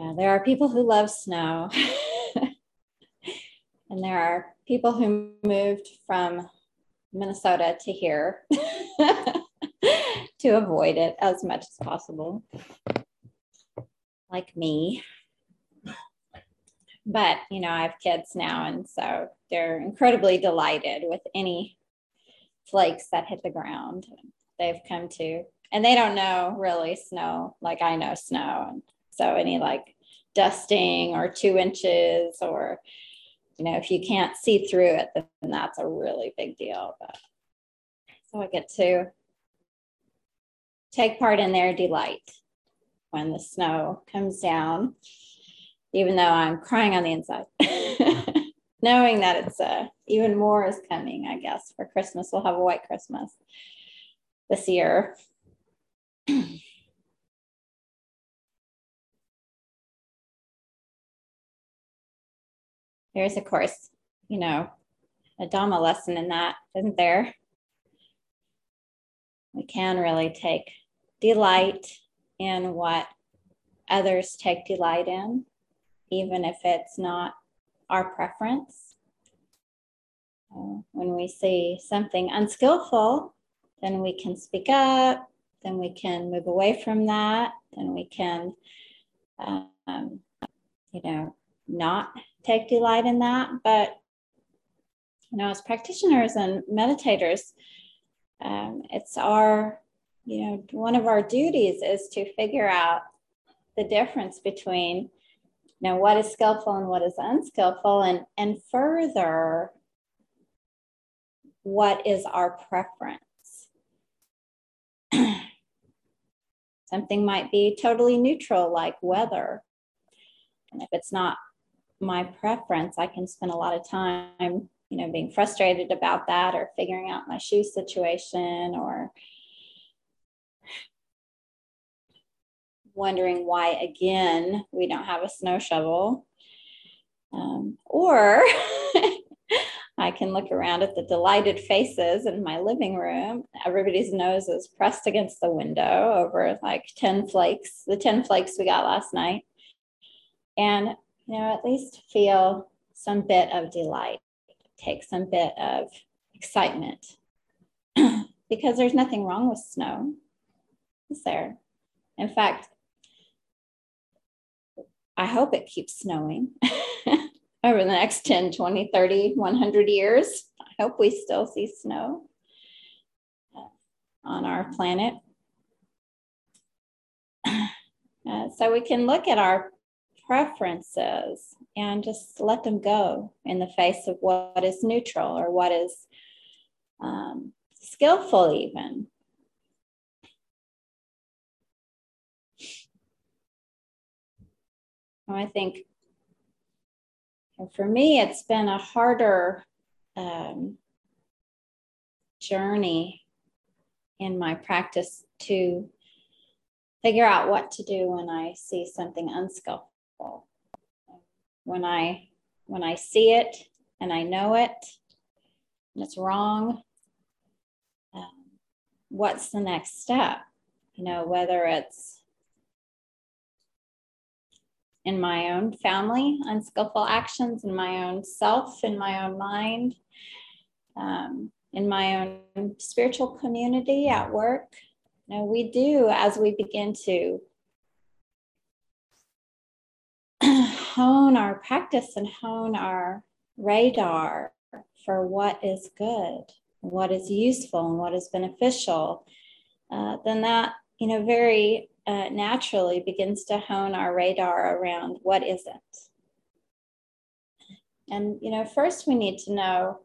Yeah, there are people who love snow. and there are people who moved from Minnesota to here to avoid it as much as possible, like me. But, you know, I have kids now, and so they're incredibly delighted with any flakes that hit the ground. They've come to, and they don't know really snow like I know snow. So any like dusting or two inches or, you know, if you can't see through it, then that's a really big deal. But so I get to take part in their delight when the snow comes down, even though I'm crying on the inside. Knowing that it's uh, even more is coming, I guess, for Christmas. We'll have a white Christmas this year. There's, of course, you know, a Dhamma lesson in that, isn't there? We can really take delight in what others take delight in, even if it's not our preference. Uh, when we see something unskillful, then we can speak up, then we can move away from that, then we can, um, you know, not take delight in that. But, you know, as practitioners and meditators, um, it's our, you know, one of our duties is to figure out the difference between, you know, what is skillful and what is unskillful, and and further, what is our preference. Something might be totally neutral, like weather. And if it's not my preference, I can spend a lot of time you know, being frustrated about that or figuring out my shoe situation or wondering why again we don't have a snow shovel. Um, or I can look around at the delighted faces in my living room. Everybody's nose is pressed against the window over like 10 flakes, the 10 flakes we got last night. And, you know, at least feel some bit of delight take some bit of excitement because there's nothing wrong with snow, is there? In fact, I hope it keeps snowing over the next 10, 20, 30, 100 years. I hope we still see snow uh, on our planet. Uh, so we can look at our preferences and just let them go in the face of what is neutral or what is um, skillful, even. I think for me, it's been a harder um, journey in my practice to figure out what to do when I see something unskillful when I when I see it and I know it and it's wrong, um, what's the next step? You know, whether it's in my own family, unskillful actions, in my own self, in my own mind, um, in my own spiritual community at work. You know, we do as we begin to hone our practice and hone our radar for what is good, what is useful, and what is beneficial, uh, then that you know very uh, naturally begins to hone our radar around what isn't. And you know, first we need to know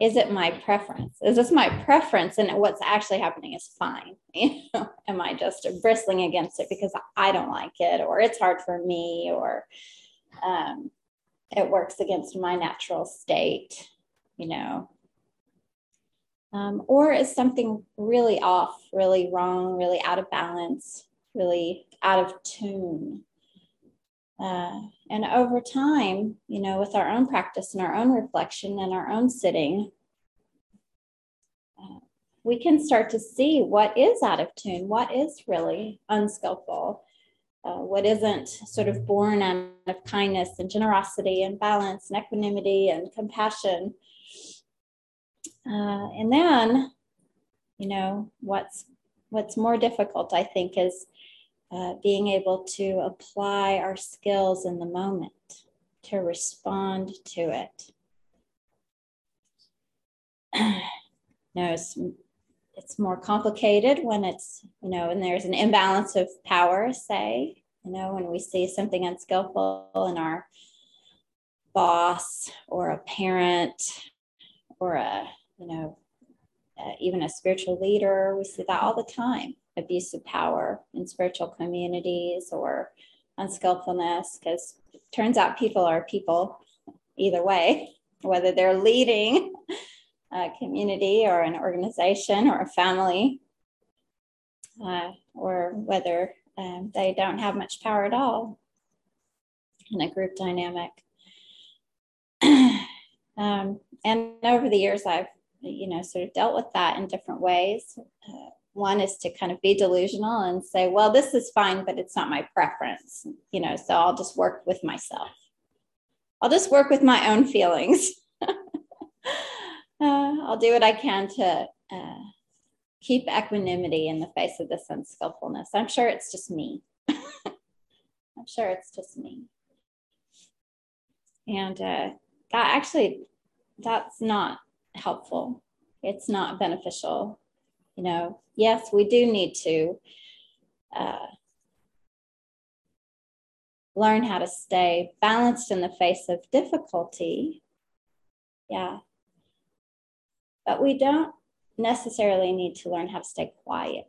is it my preference? Is this my preference? And what's actually happening is fine. You know, am I just bristling against it because I don't like it, or it's hard for me, or um, it works against my natural state, you know. Um, or is something really off, really wrong, really out of balance, really out of tune? Uh, and over time, you know, with our own practice and our own reflection and our own sitting, uh, we can start to see what is out of tune, what is really unskillful, uh, what isn't sort of born out of kindness and generosity and balance and equanimity and compassion. Uh, and then, you know, what's what's more difficult, I think, is uh, being able to apply our skills in the moment to respond to it. no, it's, it's more complicated when it's, you know, when there's an imbalance of power, say, you know, when we see something unskillful in our boss or a parent or a, you know, uh, even a spiritual leader, we see that all the time. Abuse of power in spiritual communities or unskillfulness, because turns out people are people either way, whether they're leading a community or an organization or a family, uh, or whether um, they don't have much power at all in a group dynamic. um, and over the years, I've you know sort of dealt with that in different ways. Uh, one is to kind of be delusional and say, well, this is fine, but it's not my preference, you know, so I'll just work with myself. I'll just work with my own feelings. uh, I'll do what I can to uh, keep equanimity in the face of this unskillfulness. I'm sure it's just me. I'm sure it's just me. And uh, that actually, that's not helpful. It's not beneficial. You know, yes, we do need to uh, learn how to stay balanced in the face of difficulty. Yeah. But we don't necessarily need to learn how to stay quiet.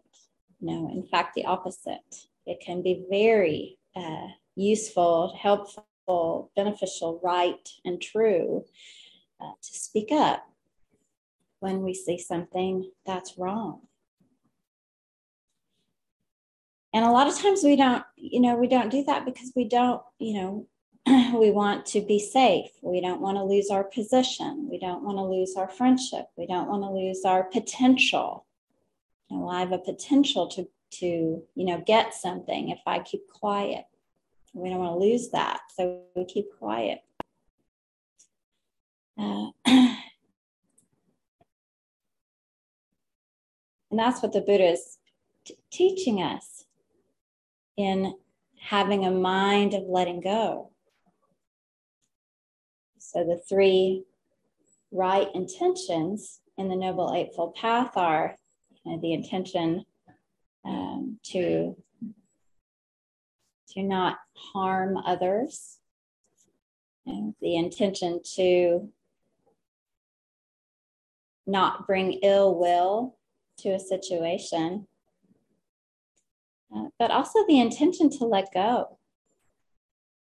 No, in fact, the opposite. It can be very uh, useful, helpful, beneficial, right, and true uh, to speak up when we see something that's wrong and a lot of times we don't you know we don't do that because we don't you know we want to be safe. We don't want to lose our position. We don't want to lose our friendship. We don't want to lose our potential. You know i have a potential to to you know get something if i keep quiet. We don't want to lose that so we keep quiet. Uh, and that's what the buddha is t- teaching us in having a mind of letting go. So the three right intentions in the Noble Eightfold Path are you know, the intention um, to to not harm others, and the intention to not bring ill will to a situation, uh, but also the intention to let go,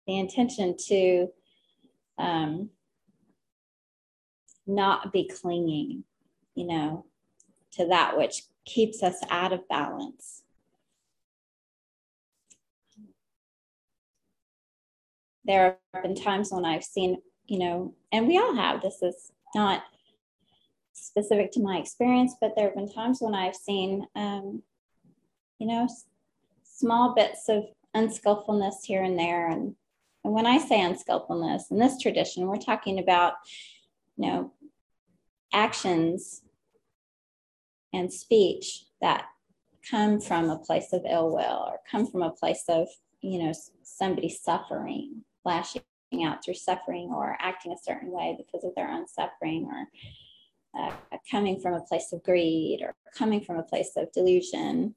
the intention to um, not be clinging, you know, to that which keeps us out of balance. There have been times when I've seen, you know, and we all have, this is not specific to my experience, but there have been times when I've seen, um, you know, small bits of unskillfulness here and there. And, and when I say unskillfulness in this tradition, we're talking about, you know, actions and speech that come from a place of ill will or come from a place of, you know, somebody suffering, lashing out through suffering or acting a certain way because of their own suffering or uh, coming from a place of greed or coming from a place of delusion.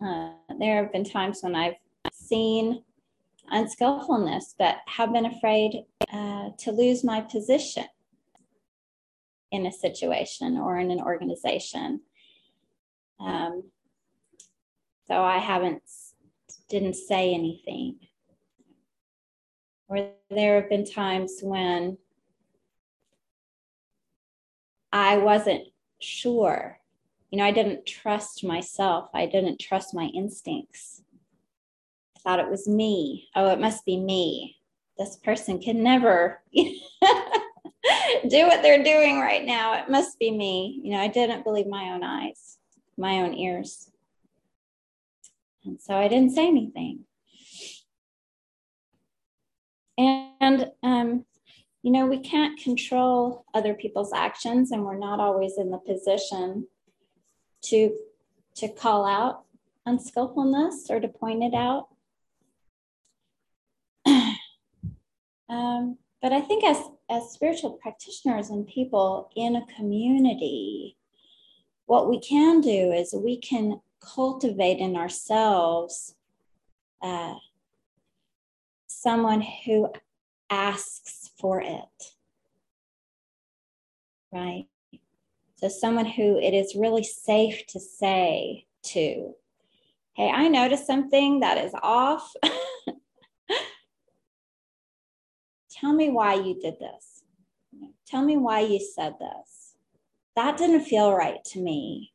Uh, there have been times when I've seen unskillfulness, but have been afraid uh, to lose my position in a situation or in an organization. Um, so I haven't, didn't say anything. Or there have been times when I wasn't sure you know, I didn't trust myself. I didn't trust my instincts. Thought it was me. Oh, it must be me. This person can never do what they're doing right now. It must be me. You know, I didn't believe my own eyes, my own ears. And so I didn't say anything. And, um, you know, we can't control other people's actions, and we're not always in the position to to call out unskillfulness or to point it out. Um, but I think as as spiritual practitioners and people in a community, what we can do is we can cultivate in ourselves uh, someone who asks for it, right? So, someone who it is really safe to say to, hey, I noticed something that is off. Tell me why you did this. Tell me why you said this. That didn't feel right to me.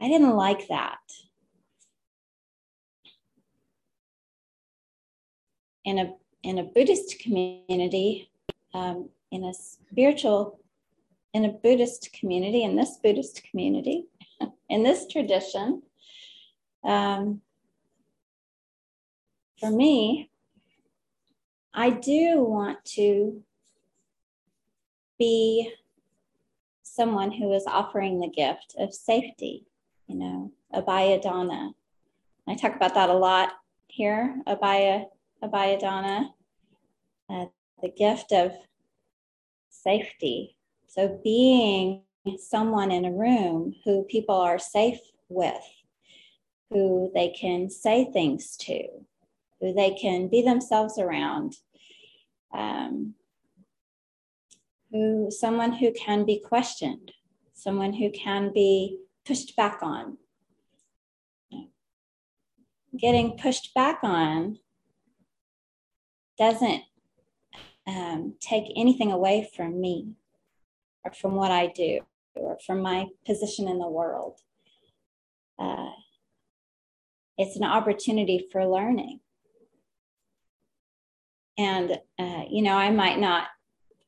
I didn't like that. In a in a Buddhist community, um, in a spiritual, in a Buddhist community, in this Buddhist community, in this tradition, um, for me, I do want to be someone who is offering the gift of safety, you know, abhaya dana. I talk about that a lot here, abhaya dana, uh, the gift of safety. So being someone in a room who people are safe with, who they can say things to, who they can be themselves around, um, who someone who can be questioned, someone who can be pushed back on. Getting pushed back on doesn't um, take anything away from me or from what I do or from my position in the world. Uh, it's an opportunity for learning and uh, you know i might not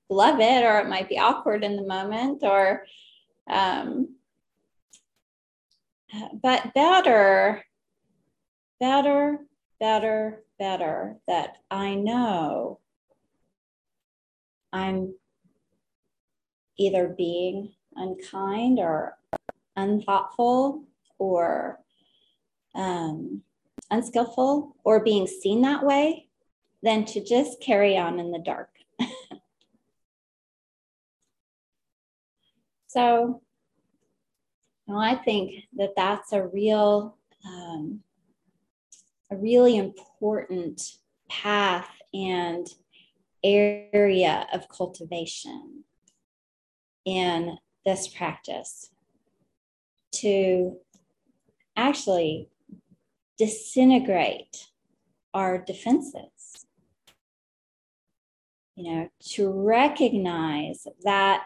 love it or it might be awkward in the moment or um, but better better better better that i know i'm either being unkind or unthoughtful or um, unskillful or being seen that way than to just carry on in the dark. so, well, I think that that's a real, um, a really important path and area of cultivation in this practice to actually disintegrate our defenses you know, to recognize that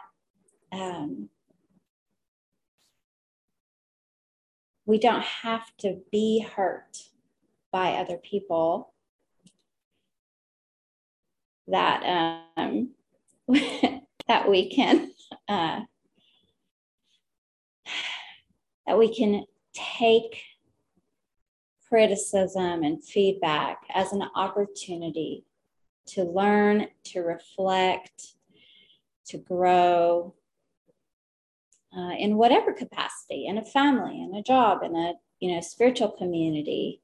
um, we don't have to be hurt by other people. That um, that we can uh, that we can take criticism and feedback as an opportunity to learn, to reflect, to grow uh, in whatever capacity, in a family, in a job, in a you know spiritual community.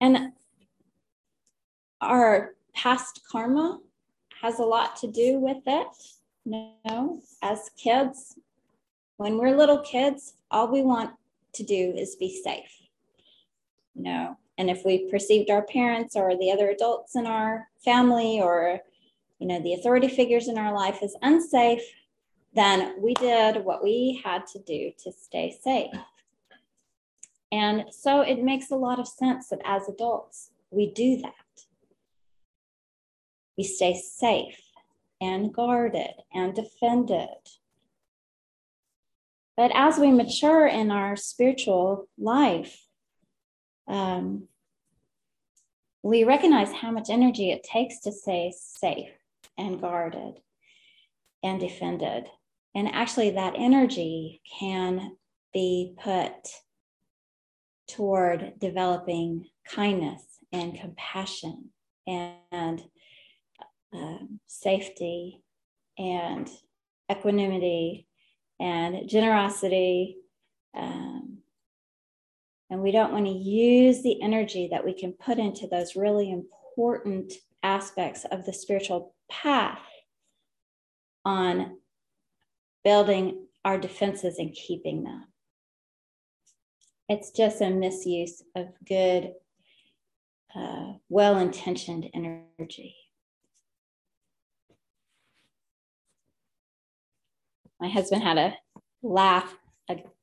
And our past karma has a lot to do with it. You know, as kids, when we're little kids, all we want to do is be safe. You know, and if we perceived our parents or the other adults in our family or you know the authority figures in our life as unsafe then we did what we had to do to stay safe. And so it makes a lot of sense that as adults we do that. We stay safe and guarded and defended. But as we mature in our spiritual life um, we recognize how much energy it takes to stay safe and guarded and defended. And actually, that energy can be put toward developing kindness and compassion and um, safety and equanimity and generosity. Um, and we don't want to use the energy that we can put into those really important aspects of the spiritual path on building our defenses and keeping them. It's just a misuse of good, uh, well intentioned energy. My husband had a laugh,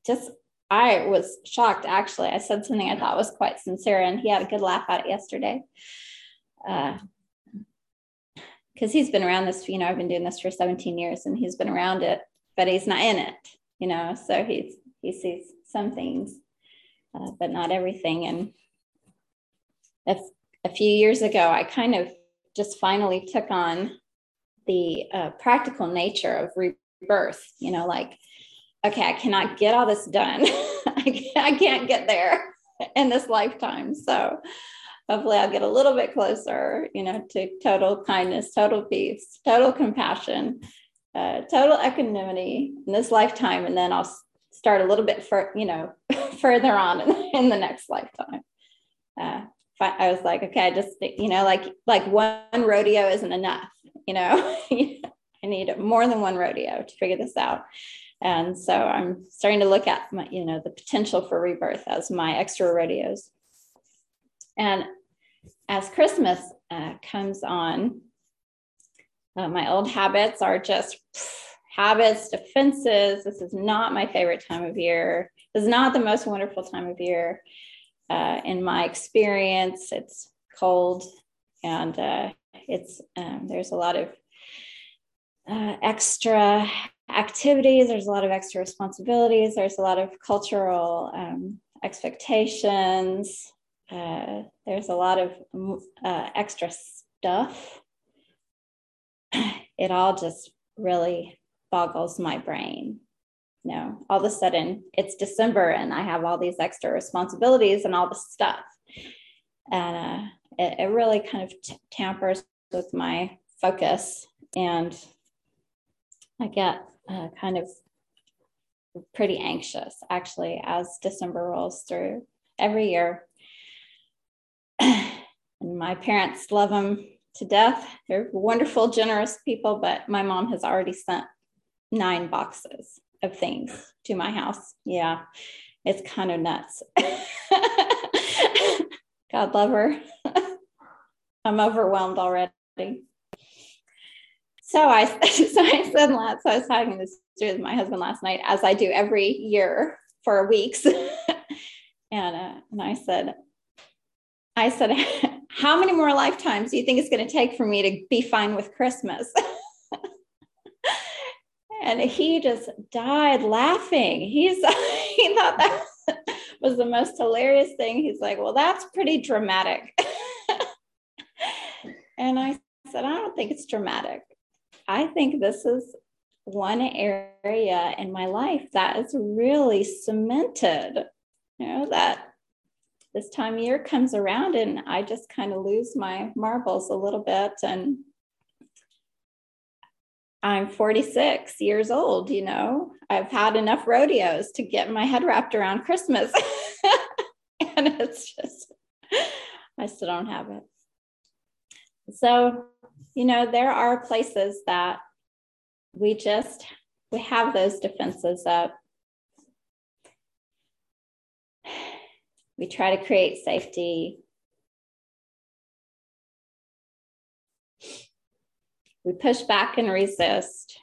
just I was shocked actually. I said something I thought was quite sincere, and he had a good laugh at it yesterday. Because uh, he's been around this, you know, I've been doing this for 17 years and he's been around it, but he's not in it, you know, so he's, he sees some things, uh, but not everything. And a, a few years ago, I kind of just finally took on the uh, practical nature of rebirth, you know, like okay, I cannot get all this done. I can't get there in this lifetime. So hopefully I'll get a little bit closer, you know, to total kindness, total peace, total compassion, uh, total equanimity in this lifetime. And then I'll start a little bit for, you know, further on in, in, the next lifetime. Uh, I was like, okay, I just, you know, like, like one rodeo isn't enough, you know, I need more than one rodeo to figure this out. And so I'm starting to look at my, you know, the potential for rebirth as my extra rodeos. And as Christmas uh, comes on, uh, my old habits are just habits, defenses. This is not my favorite time of year. This is not the most wonderful time of year. Uh, in my experience, it's cold and uh, it's um, there's a lot of uh, extra activities, there's a lot of extra responsibilities, there's a lot of cultural um, expectations, uh, there's a lot of uh, extra stuff. It all just really boggles my brain. You know, all of a sudden it's December and I have all these extra responsibilities and all the stuff. And uh, it, it, really kind of t- tampers with my focus and I get uh, kind of pretty anxious actually as December rolls through every year. and my parents love them to death. They're wonderful, generous people, but my mom has already sent nine boxes of things to my house. Yeah, it's kind of nuts. God love her. I'm overwhelmed already so I so I said last so I was talking this with my husband last night, as I do every year for weeks. and uh, and I said, I said, how many more lifetimes do you think it's going to take for me to be fine with Christmas? and he just died laughing. He's he thought that was the most hilarious thing. He's like, well, that's pretty dramatic. and I said, I don't think it's dramatic. I think this is one area in my life that is really cemented. You know, that this time of year comes around and I just kind of lose my marbles a little bit. And I'm 46 years old, you know, I've had enough rodeos to get my head wrapped around Christmas. and it's just, I still don't have it. So you know, there are places that we just we have those defenses up. We try to create safety. We push back and resist.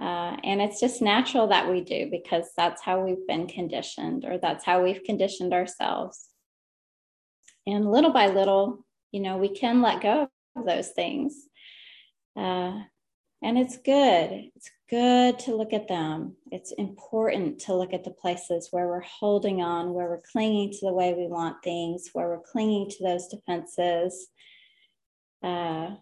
Uh, and it's just natural that we do because that's how we've been conditioned, or that's how we've conditioned ourselves. And little by little, you know, we can let go those things. Uh, and it's good. It's good to look at them. It's important to look at the places where we're holding on, where we're clinging to the way we want things, where we're clinging to those defenses. Uh, a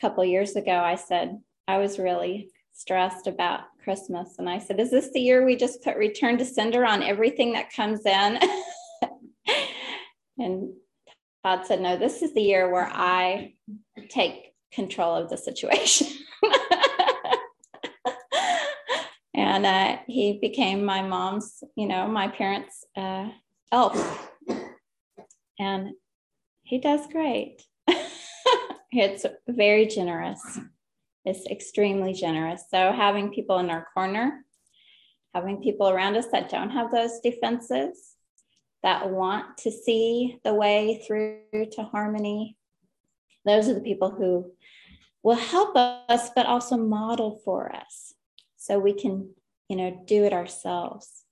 couple years ago, I said I was really stressed about Christmas. And I said, Is this the year we just put return to sender on everything that comes in? and Todd said, No, this is the year where I take control of the situation. and uh, he became my mom's, you know, my parents' uh, elf. And he does great. it's very generous. It's extremely generous. So having people in our corner, having people around us that don't have those defenses, that want to see the way through to harmony, those are the people who will help us, but also model for us so we can, you know, do it ourselves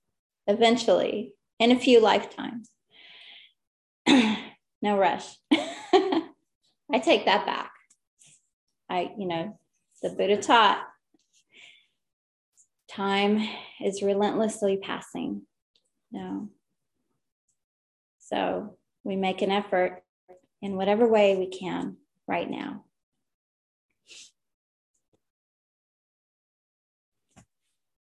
eventually in a few lifetimes. no rush. I take that back. I, you know, the Buddha taught time is relentlessly passing. No. So we make an effort in whatever way we can right now.